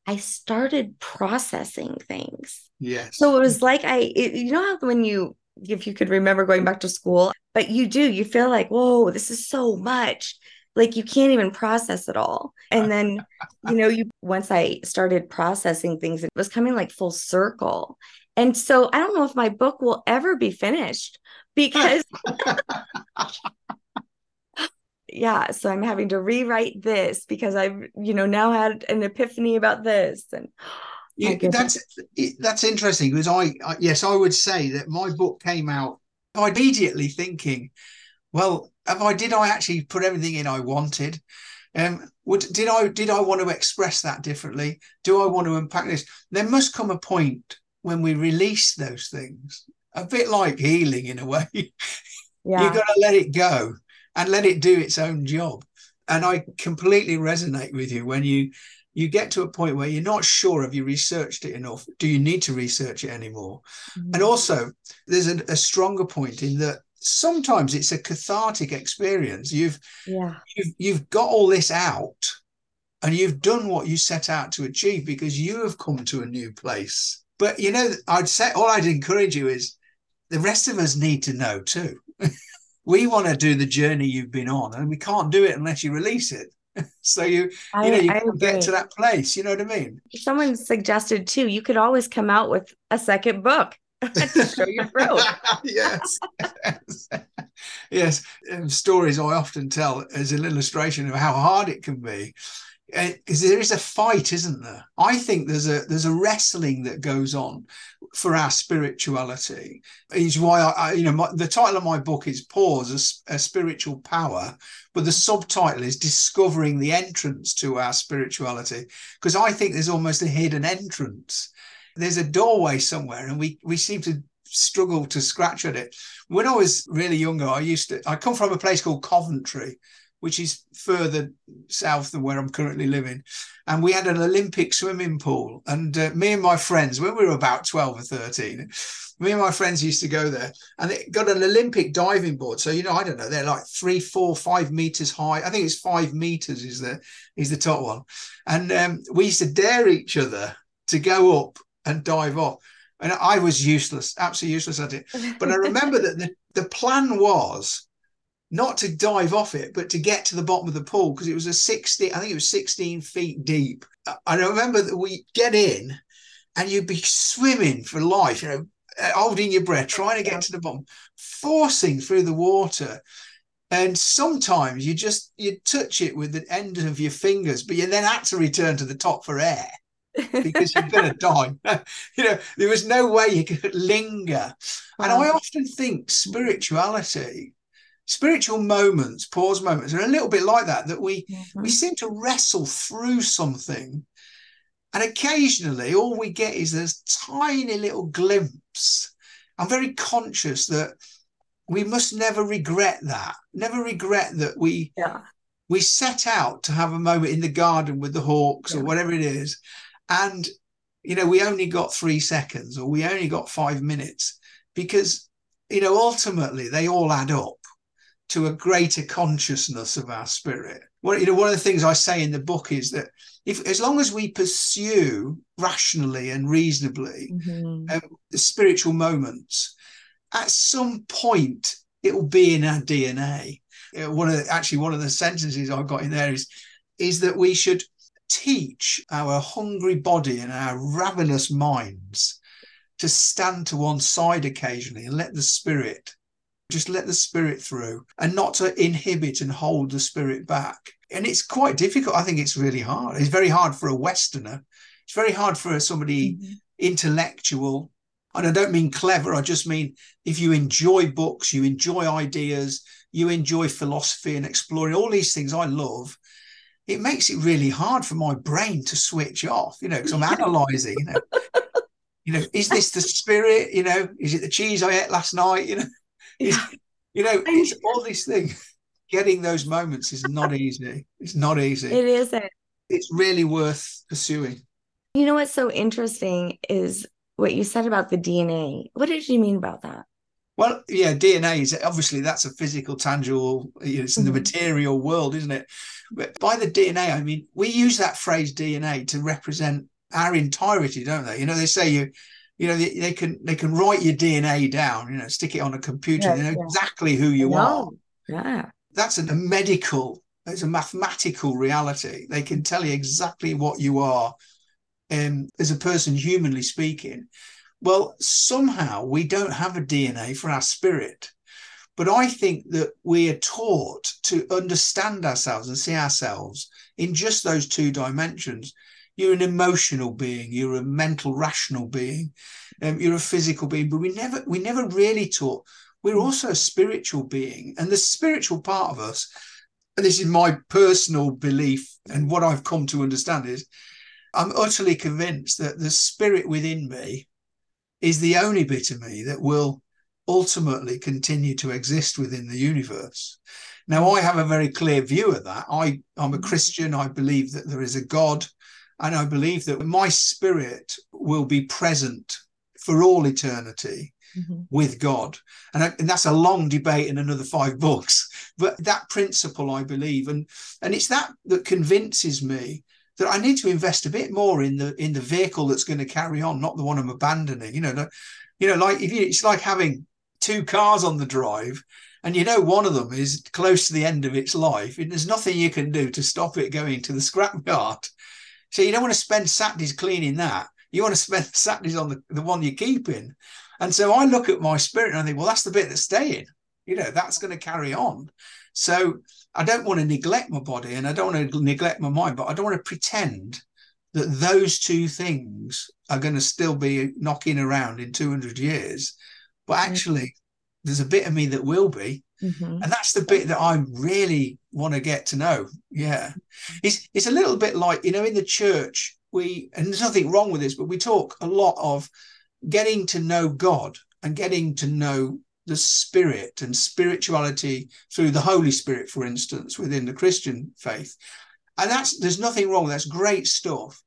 I started processing things. Yes. So it was like I, it, you know how when you, if you could remember going back to school, but you do, you feel like, whoa, this is so much like you can't even process it all. And then [LAUGHS] you know you once i started processing things it was coming like full circle. And so i don't know if my book will ever be finished because [LAUGHS] yeah so i'm having to rewrite this because i've you know now had an epiphany about this and [GASPS] yeah, that's that's interesting because I, I yes i would say that my book came out immediately thinking well have I did I actually put everything in I wanted? Um, would did I did I want to express that differently? Do I want to unpack this? There must come a point when we release those things, a bit like healing in a way. [LAUGHS] Yeah. You've got to let it go and let it do its own job. And I completely resonate with you when you you get to a point where you're not sure have you researched it enough do you need to research it anymore mm-hmm. and also there's a, a, stronger point in that sometimes it's a cathartic experience. You've yeah you've you've got all this out and you've done what you set out to achieve because you have come to a new place. But you know, I'd say all I'd encourage you is the rest of us need to know too. [LAUGHS] we want to do the journey you've been on, and we can't do it unless you release it. [LAUGHS] so you I, you know you can get to that place. You know what I mean? Someone suggested too. You could always come out with a second book [LAUGHS] to show your growth. [LAUGHS] yes. [LAUGHS] yes. yes. Um, stories I often tell as an illustration of how hard it can be. Because uh, there is a fight, isn't there? I think there's a there's a wrestling that goes on for our spirituality. Is why I, I you know my, the title of my book is "Pause: a, a Spiritual Power," but the subtitle is "Discovering the Entrance to Our Spirituality." Because I think there's almost a hidden entrance there's a doorway somewhere and we we seem to struggle to scratch at it. When i was really younger i used to i come from a place called coventry which is further south than where i'm currently living. And we had an olympic swimming pool. And uh, me and my friends when we were about 12 or 13 me and my friends used to go there. And it got an olympic diving board. So you know i don't know they're like three four five meters high. I think it's five meters is the is the top one. And um, we used to dare each other to go up and dive off. And I was useless, absolutely useless at it. But I remember that the, the plan was not to dive off it, but to get to the bottom of the pool because it was a 60, I think it was 16 feet deep. I remember that we get in and you'd be swimming for life, you know, uh, holding your breath, trying to get to the bottom, forcing through the water. And sometimes you just you touch it with the end of your fingers, but you then had to return to the top for air because you're going [LAUGHS] to die. [LAUGHS] you know, there was no way you could linger. And I often think spirituality, spiritual moments, pause moments, are a little bit like that. That we mm-hmm. we seem to wrestle through something, and occasionally all we get is this tiny little glimpse. I'm very conscious that we must never regret that. Never regret that we yeah. we set out to have a moment in the garden with the hawks yeah. or whatever it is and, you know, we only got three seconds or we only got five minutes because, you know, ultimately they all add up to a greater consciousness of our spirit. Well, you know, one of the things I say in the book is that if, as long as we pursue rationally and reasonably mm-hmm. um, the spiritual moments, at some point it will be in our DNA. one of the, actually one of the sentences I got in there is is that we should teach our hungry body and our ravenous minds to stand to one side occasionally and let the spirit just let the spirit through and not to inhibit and hold the spirit back. And it's quite difficult. I think it's really hard. It's very hard for a westerner. It's very hard for somebody mm-hmm. intellectual. And I don't mean clever, I just mean if you enjoy books, you enjoy ideas, you enjoy philosophy and exploring all these things I love, it makes it really hard for my brain to switch off, you know, because I'm [LAUGHS] analyzing, you know. you know, is this the spirit? You know, is it the cheese I ate last night? You know, [LAUGHS] is, you know, it's all these things. Getting those moments is not easy. It's not easy. It isn't. It's really worth pursuing. You know what's so interesting is what you said about the DNA. What did you mean about that? Well, yeah, DNA is obviously that's a physical, tangible, it's in the mm-hmm. material world, isn't it? But by the DNA, I mean, we use that phrase DNA to represent our entirety, don't they? You know, they say you, you know, they, they can they can write your DNA down, you know, stick it on a computer, they know yeah. exactly who you are. Yeah. That's a, a medical, it's a mathematical reality. They can tell you exactly what you are um, as a person, humanly speaking. Well, somehow we don't have a DNA for our spirit. But I think that we are taught to understand ourselves and see ourselves in just those two dimensions. You're an emotional being, you're a mental, rational being, um, you're a physical being, but we never we never really taught we're also a spiritual being. And the spiritual part of us, and this is my personal belief and what I've come to understand is I'm utterly convinced that the spirit within me is the only bit of me that will ultimately continue to exist within the universe. Now, I have a very clear view of that. I, I'm a Christian. I believe that there is a God, and I believe that my spirit will be present for all eternity mm-hmm. with God. And, I, and that's a long debate in another five books. [LAUGHS] But that principle, I believe, and and it's that that convinces me that I need to invest a bit more in the in the vehicle that's going to carry on, not the one I'm abandoning. You know, you know, like if you, it's like having two cars on the drive, and you know one of them is close to the end of its life, and there's nothing you can do to stop it going to the [LAUGHS] scrapyard. So you don't want to spend Saturdays cleaning that. You want to spend [LAUGHS] Saturdays on the, the one you're keeping. And so I look at my spirit and I think, well, that's the bit that's staying. You know, that's going to carry on. So I don't want to neglect my body and I don't want to neglect my mind, but I don't want to pretend that those two things are going to still be knocking around in 200 years. But mm-hmm. actually, mm-hmm. there's a bit of me that will be. Mm-hmm. And that's the bit that I really want to get to know. Yeah. It's, it's a little bit like, you know, in the church, we, and there's nothing wrong with this, but we talk a lot of getting to know God and getting to know the spirit and spirituality through the Holy Spirit, for instance, within the Christian faith. And that's there's nothing wrong. That's great stuff.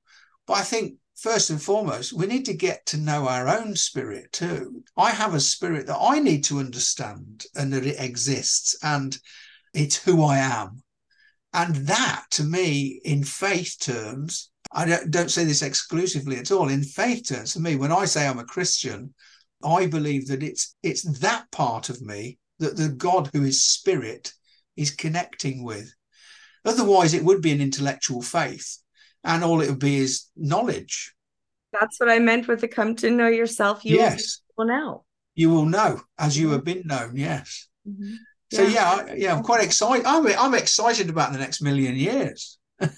But I think first and foremost, we need to get to know our own spirit too. I have a spirit that I need to understand and that it exists and it's who I am. And that to me, in faith terms, I don't, don't say this exclusively at all. In faith terms, to me, when I say I'm a Christian, I believe that it's it's that part of me that the God who is spirit is connecting with. Otherwise, it would be an intellectual faith, and all it would be is knowledge. That's what I meant with the come to know yourself. You yes. will know. You will know as you have been known. Yes. Mm-hmm. So yeah, yeah, yeah, I'm quite excited. I'm I'm excited about the next million years. [LAUGHS]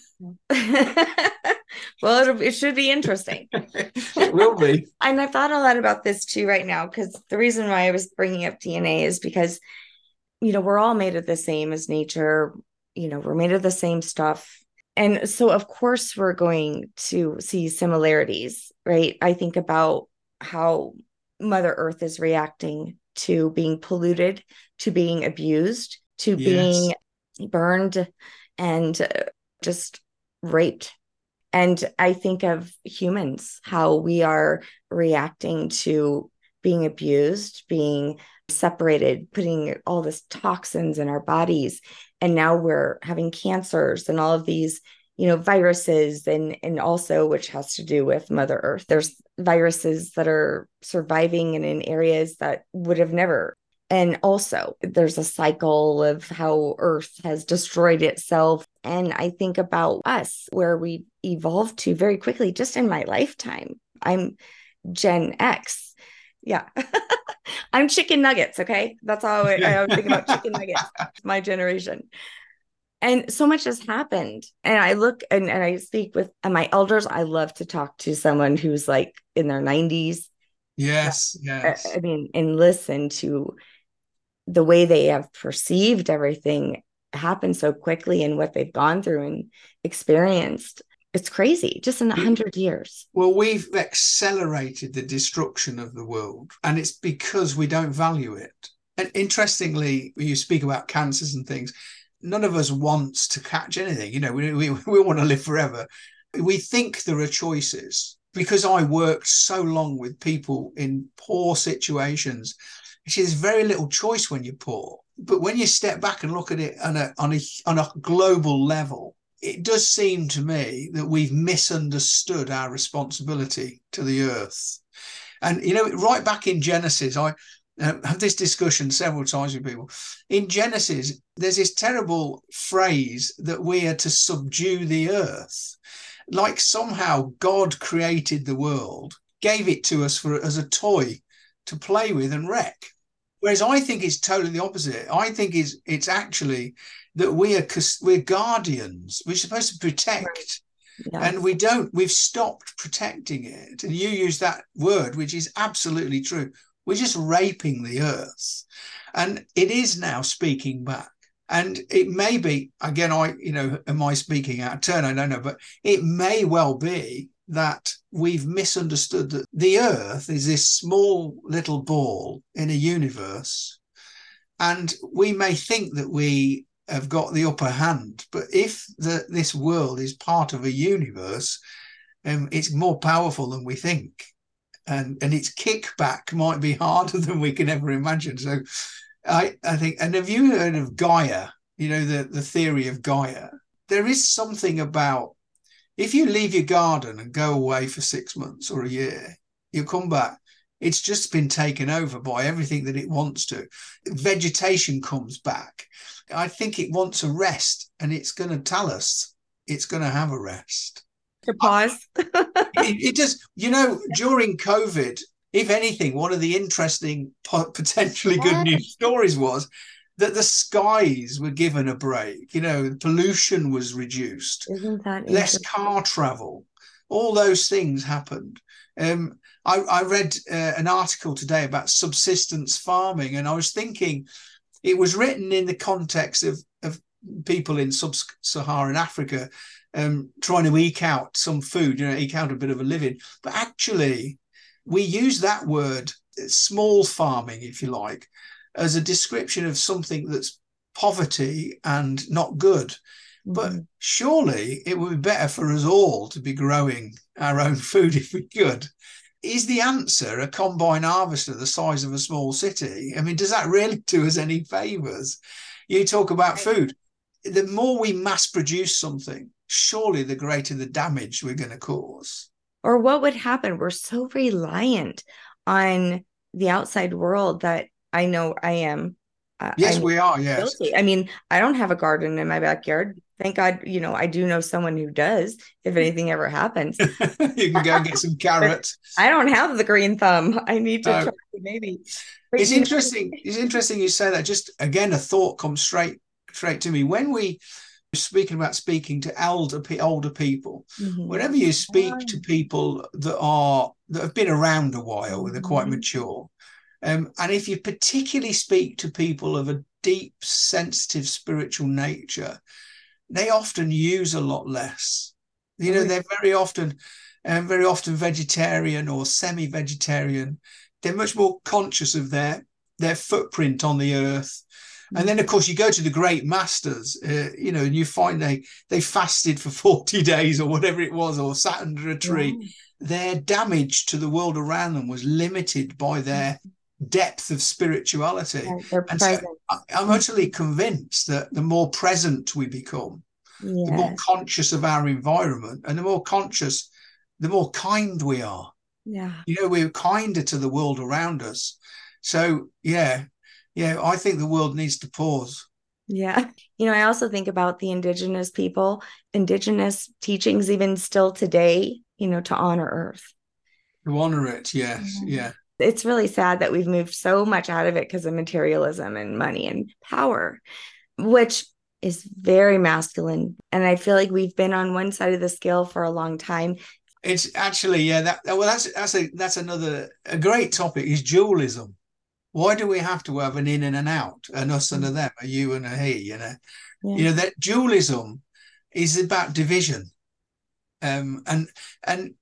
well, it should be interesting. [LAUGHS] it will be. [LAUGHS] and I've thought a lot about this too right now because the reason why I was bringing up DNA is because, you know, we're all made of the same as nature. You know, we're made of the same stuff. And so, of course, we're going to see similarities, right? I think about how Mother Earth is reacting to being polluted, to being abused, to yes. being burned and uh, just raped and I think of humans, how we are reacting to being abused, being separated, putting all this toxins in our bodies. And now we're having cancers and all of these, you know, viruses and and also which has to do with Mother Earth. There's viruses that are surviving in, in areas that would have never and also, there's a cycle of how Earth has destroyed itself. And I think about us, where we evolved to very quickly, just in my lifetime. I'm Gen X. Yeah. [LAUGHS] I'm chicken nuggets. Okay. That's how I, I think about chicken nuggets, my generation. And so much has happened. And I look and, and I speak with my elders. I love to talk to someone who's like in their 90s Yes, yes. I, I mean, and listen to the way they have perceived everything happen so quickly and what they've gone through and experienced. It's crazy, just in a hundred years. Well, we've accelerated the destruction of the world, and it's because we don't value it. And interestingly, you speak about cancers and things. None of us wants to catch anything. You know, we, we, [LAUGHS] we want to live forever. We think there are choices because I worked so long with people in poor situations. Actually, there's very little choice when you're poor. But when you step back and look at it on a on a on a global level, it does seem to me that we've misunderstood our responsibility to the earth. And you know, right back in Genesis, I uh, have this discussion several times with people. In Genesis, there's this terrible phrase that we are to subdue the earth, like somehow God created the world, gave it to us for as a toy to play with and wreck. Whereas I think it's totally the opposite. I think it's it's actually that we are we're guardians. We're supposed to protect, yes. and we don't. We've stopped protecting it. And you use that word, which is absolutely true. We're just raping the earth, and it is now speaking back. And it may be again. I you know, am I speaking out of turn? I don't know, but it may well be that we've misunderstood that the earth is this small little ball in a universe and we may think that we have got the upper hand but if the, this world is part of a universe um, it's more powerful than we think. And and its kickback might be [LAUGHS] harder than we can ever imagine. So i i think and have you heard of gaia? You know the the theory of gaia? There is something about if you leave your garden and go away for six months or a year, you come back, it's just been taken over by everything that it wants to. Vegetation comes back. I think it wants a rest and it's going to tell us it's going to have a rest. It, it does. You know, during COVID, if anything, one of the interesting, potentially good news stories was that the skies were given a break. You know, pollution was reduced. Less car travel? All those things happened. Um, I, I, read uh, an article today about subsistence farming, and I was thinking it was written in the context of, of people in sub-Saharan Africa um, trying to eke out some food, you know, eke out a bit of a living. But actually, we use that word, small farming, if you like, as a description of something that's poverty and not good. But mm. surely it would be better for us all to be growing our own [LAUGHS] food if we could. Is the answer a combine harvester the size of a small city? I mean, does that really do us any favors? You talk about food. The more we mass produce something, surely the greater the damage we're going to cause. Or what would happen? We're so reliant on the outside world that I know I am. Uh, yes, I'm we are. Yes. Guilty. I mean, I don't have a garden in my backyard. Thank God, you know, I do know someone who does. If anything ever happens, [LAUGHS] you can go and get some [LAUGHS] carrots. I don't have the green thumb. I need to try, maybe. But it's interesting. Know. [LAUGHS] It's interesting you say that. Just again, a thought comes straight straight to me when we speaking about speaking to elder older people mm-hmm. whenever you speak to people that are that have been around a while and they're quite mm-hmm. mature um, and if you particularly speak to people of a deep, sensitive spiritual nature, they often use a lot less. You know, they're very often, um, very often vegetarian or semi-vegetarian. They're much more conscious of their their footprint on the earth. And then, of course, you go to the great masters, uh, you know, and you find they they fasted for [LAUGHS] forty days or whatever it was, or sat under a tree. Yeah. Their damage to the world around them was limited by their depth of spirituality. and so I'm utterly convinced that the more present we become, yes. the more conscious of our environment, and the more conscious, the more kind we are. Yeah. You know, we're kinder to the world around us. So, yeah, yeah, I think the world needs to pause. Yeah. [LAUGHS] You know, I also think about the indigenous people, indigenous teachings, even still today, you know, to honor earth. To honor it, yes. Yeah. yeah it's really sad that we've moved so much out of it because of materialism and money and power, which is very masculine. And I feel like we've been on one side of the scale for a long time. It's actually yeah. That well, that's that's a that's another a great topic is dualism. Why do we have to have an in and an out, an us and a them, a you and a he? You know, yeah. you know that dualism is about division, um, and and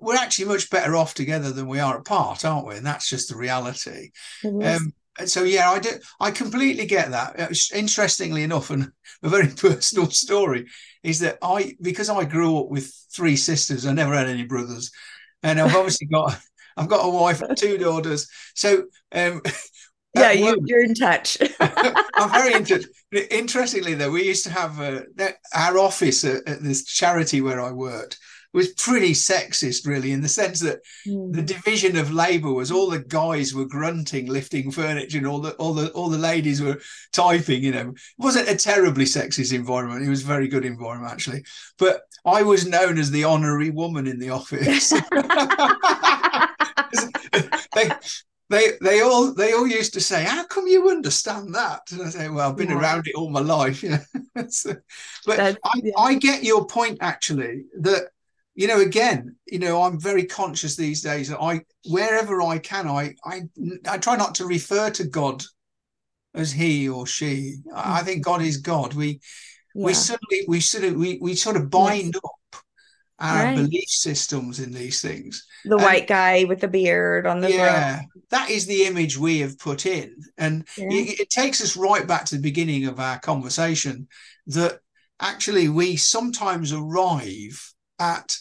we're actually much better off together than we are apart, aren't we? And that's just the reality. Um, so yeah, I do. I completely get that. Interestingly enough, and [LAUGHS] a very [LAUGHS] personal story is that I, because I grew up with three sisters, I never had any brothers, and I've obviously got, [LAUGHS] I've got a wife and two daughters. So um, yeah, you, are in touch. I'm very interested. Interestingly, though, we used to have uh, our office at, at this charity where I worked was pretty sexist, really, in the sense that mm. the division of labour was all the guys were grunting, lifting furniture, and all the all the all the ladies were typing. You know, it wasn't a terribly sexist environment. It was a very good environment actually. But I was known as the honorary woman in the office. [LAUGHS] [LAUGHS] they, they they all they all used to say, "How come you understand that?" And I say, "Well, I've been yeah. around it all my life." [LAUGHS] so, but I, yeah. I get your point actually that you know, again, you know, I'm very conscious these days that I, wherever I can, I, I, I try not to refer to God as he or she. I think God is God. We, yeah. we suddenly, we sort of, we, we sort of bind yes. up our right. belief systems in these things. The and, white guy with the beard on the yeah, that is the image we have put in, and yeah. it, it takes us right back to the beginning of our conversation that actually we sometimes arrive at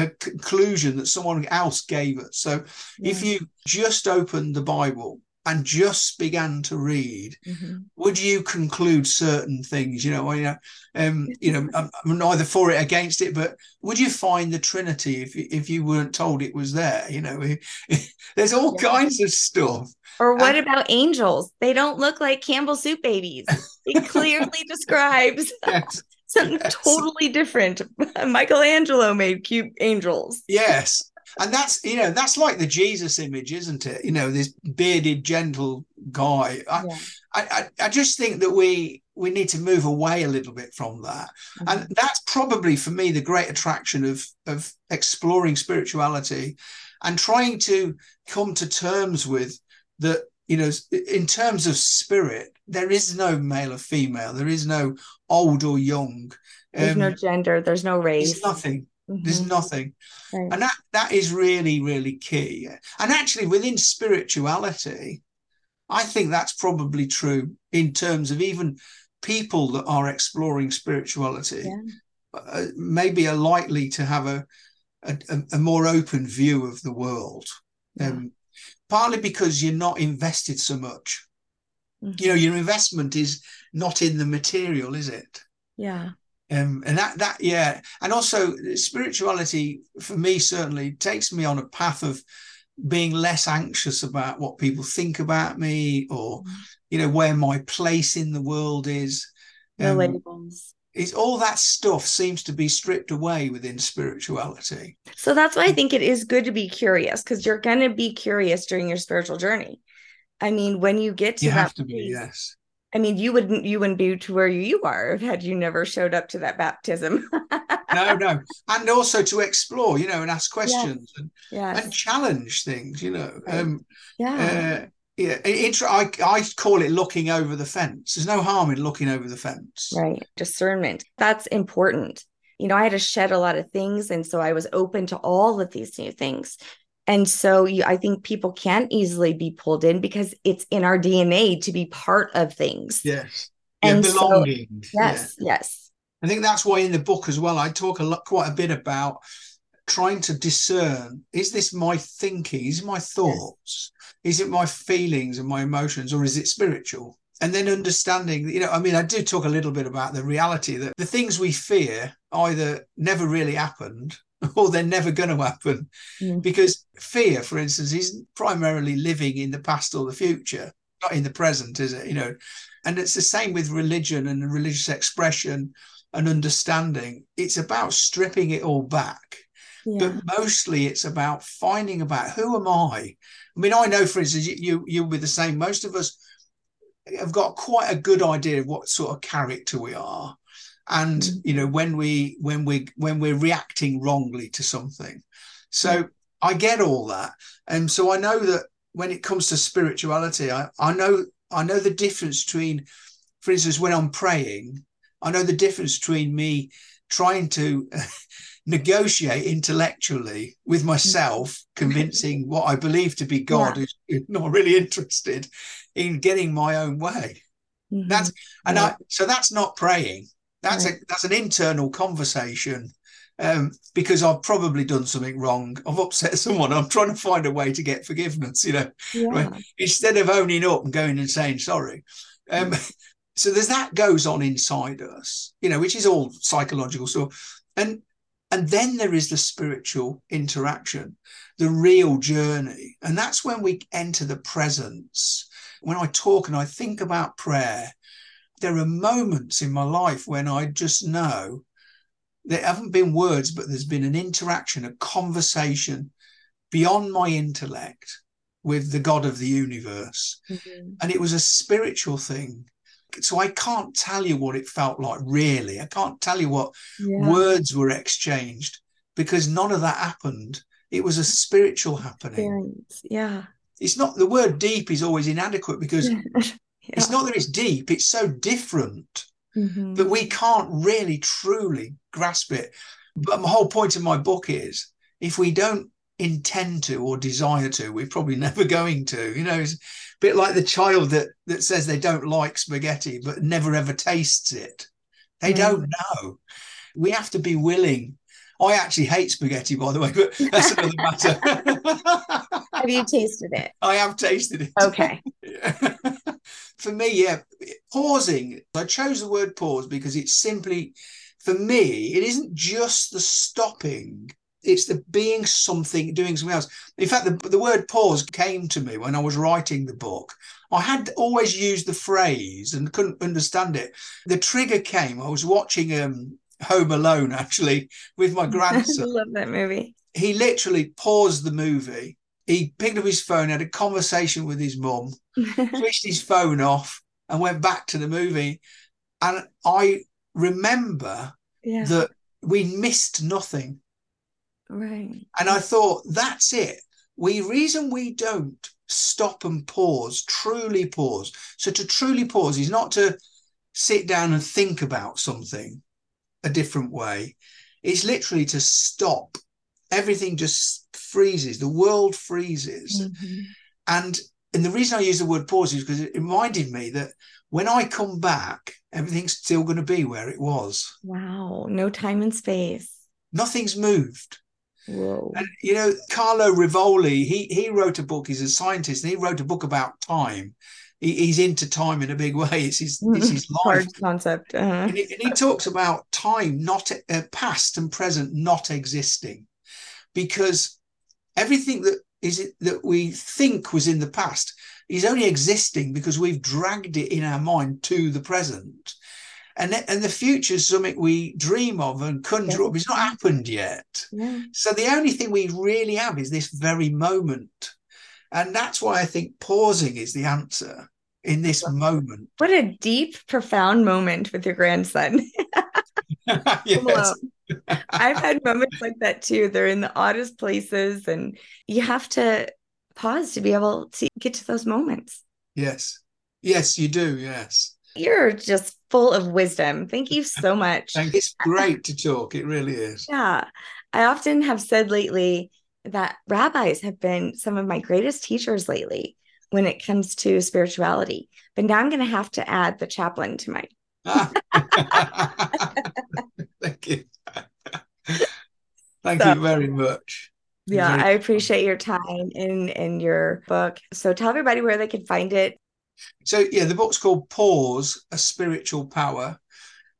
a conclusion that someone else gave us. So yeah. if you just opened the Bible and just began to read, mm-hmm. would you conclude certain things? You know, you know, um, you know, I'm, I'm, neither for it against it, but would you find the Trinity if if you weren't told it was there? You know, [LAUGHS] there's all yeah. kinds of stuff. Or what about angels? They don't look like Campbell soup babies. It [LAUGHS] clearly describes yes something yes. totally different. [LAUGHS] Michelangelo made cute angels. Yes. And that's you know that's like the Jesus image, isn't it? You know this bearded, gentle guy. I, yeah. I, I, I just think that we we need to move away a little bit from that, mm-hmm. and that's probably for me the great attraction of of exploring spirituality, and trying to come to terms with that. You know, in terms of spirit, there is no male or female. There is no old or young. There's um, no gender. There's no race. There's nothing. Mm-hmm. There's nothing. Right. And that that is really, really key. And actually within spirituality, I think that's probably true in terms of even people that are exploring spirituality yeah. uh, maybe are likely to have a, a, a, more open view of the world. Yeah. Um, partly because you're not invested so much Mm-hmm. You know, your investment is not in the material, is it? Yeah. Um, and that that yeah, and also spirituality for me certainly takes me on a path of being less anxious about what people think about me or mm-hmm. you know where my place in the world is. No um, labels. Is all that stuff seems to be stripped away within spirituality. So that's why I think it is good to be curious because you're going to be curious during your spiritual journey. I mean, when you get to you that have to place, be, yes. I mean, you wouldn't you wouldn't be to where you are had you never showed up to that baptism. no, no, [LAUGHS] and also to explore, you know, and ask questions yes. and yes. and challenge things, you know. Right. Um, yeah. Uh, yeah, it, I, I call it looking over the fence. There's no harm in looking over the fence. Right. Discernment. That's important. You know, I had to shed a lot of things. And so I was open to all of these new things. And so you, I think people can't easily be pulled in because it's in our DNA to be part of things. Yes. And yeah, belonging. So, yes, yeah. yes. I think that's why in the book as well, I talk a lot, quite a bit about trying to discern is this my thinking, is it my thoughts, yes. is it my feelings and my emotions, or is it spiritual? And then understanding, you know, I mean, I do talk a little bit about the reality that the things we fear either never really happened [LAUGHS] or they're never going to happen. Mm. Because fear, for instance, isn't primarily living in the past or the future, not in the present, is it? You know, and it's the same with religion and religious expression and understanding. It's about stripping it all back. Yeah. But mostly it's about finding about who am I? I mean, I know, for instance, you you'll be the same. Most of us have got quite a good idea of what sort of character we are and mm-hmm. you know when we when we when we're reacting wrongly to something so i get all that and so i know that when it comes to spirituality i i know i know the difference between for instance when i'm praying i know the difference between me trying to [LAUGHS] negotiate intellectually with myself, [LAUGHS] convincing what I believe to be God, yeah. who's [LAUGHS] not really interested in getting my own way. Mm-hmm. That's and yeah. I so that's not praying. That's right. a that's an internal conversation. Um, because I've probably done something wrong. I've upset [LAUGHS] someone. I'm trying to find a way to get forgiveness, you know, yeah. instead of owning up and going and saying sorry. Um, [LAUGHS] so there's that goes on inside us, you know, which is all psychological stuff. And and then there is the spiritual interaction, the real journey. And that's when we enter the presence. When I talk and I think about prayer, there are moments in my life when I just know there haven't been words, but there's been an interaction, a conversation beyond my intellect with the God of the universe. Mm-hmm. And it was a spiritual thing so I can't tell you what it felt like really. I can't tell you what yeah. words were exchanged because none of that happened. It was a spiritual happening. Experience. Yeah. It's not the word deep is always inadequate because [LAUGHS] yeah. it's not that it's deep, it's so different mm-hmm. that we can't really truly grasp it. But the whole point of my book is if we don't intend to or desire to, we're probably [LAUGHS] never going to. You know, it's a bit like the child that that says they don't like spaghetti but never ever tastes it. They mm. don't know. We have to be willing. I actually hate spaghetti, by the way, but [LAUGHS] that's another matter. have you tasted it? I have tasted it. Okay. [LAUGHS] for me, yeah, pausing. I chose the word pause because it's simply, for me, it isn't just the stopping it's the being something, doing something else. In fact, the, the word pause came to me when I was writing the book. I had always used the phrase and couldn't understand it. The trigger came. I was watching um, Home Alone [LAUGHS] actually with my [LAUGHS] grandson. I love that movie. He literally paused the movie. He picked up his phone, had a conversation with his mum, switched his phone off, and went back to the movie. And I remember yeah. that we missed nothing Right. And I thought, that's it. We reason we don't stop and pause, truly pause. So to truly pause is not to sit down and think about something a different way. It's literally to stop. Everything just freezes. The world freezes. Mm-hmm. And and the reason I use the word pause is because it reminded me that when I come back, everything's still going to be where it was. Wow. No time and space. Nothing's moved. Whoa. And you know, Carlo Rovelli, he he wrote a book. He's a scientist, and he wrote a book about time. He, he's into time in a big way. It's his it's his [LAUGHS] life Hard concept. Uh-huh. And, he, and, he, talks about time, not uh, past and present, not existing, because everything that is it that we think was in the past is only existing because we've dragged it in our mind to the present and and the future is something we dream of and conjure yeah. up. It's not happened yet. Yeah. So the only thing we really have is this very moment, and that's why I think pausing is the answer in this moment. What a deep, profound moment with your grandson. [LAUGHS] [LAUGHS] yes. I've had moments like that too. They're in the oddest places, and you have to pause to be able to get to those moments. Yes. Yes, you do. Yes. You're just full of wisdom. Thank you so much. it's great to talk. It really is. Yeah. I often have said lately that rabbis have been some of my greatest teachers lately when it comes to spirituality. But now I'm going to have to add the chaplain to my. Ah. [LAUGHS] Thank you. Thank so, you very much. Yeah, I appreciate your time in in your book. So tell everybody where they can find it so yeah, the book's called Pause: A Spiritual Power,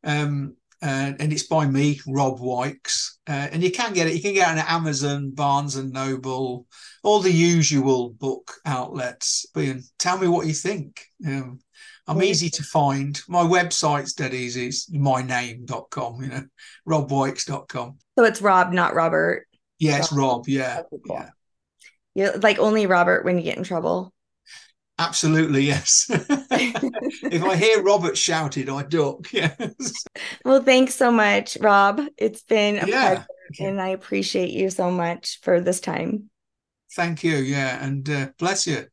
um, uh, and it's by me, Rob Wykes. Uh, and you can get it. You can get it on Amazon, Barnes and Noble, all the usual book outlets. But tell me what you think. Um, I'm easy to find. My website's dead easy. It's myname.com, you know, robwykes.com. So it's Rob, not Robert. Yeah, it's Rob. Yeah. Cool. Yeah. Yeah, like only Robert when you get in trouble. Absolutely, yes. [LAUGHS] if I hear Robert shouted, I duck. [LAUGHS] Yes. Well, thanks so much, Rob. It's been a Yeah. pleasure, and I appreciate you so much for this time. Thank you. Yeah, and uh, bless you.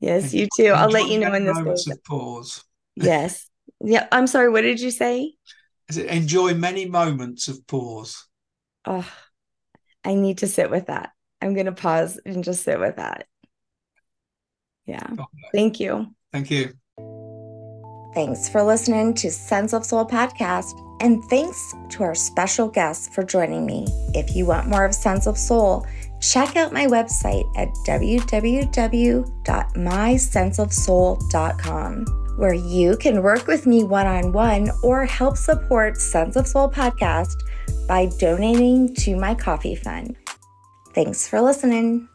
Yes, you too. I'll let you know when many this moments goes. of pause. Yes. Yeah. I'm sorry. What did you say? I said, enjoy many moments of pause. Oh, I need to sit with that. I'm going to pause and just sit with that. Yeah. Okay. Thank you. Thank you. Thanks for listening to Sense of Soul podcast. And thanks to our special guests for joining me. If you want more of Sense of Soul, check out my website at www.mysenseofsoul.com, where you can work with me one on one or help support Sense of Soul podcast by donating to my coffee fund. Thanks for listening.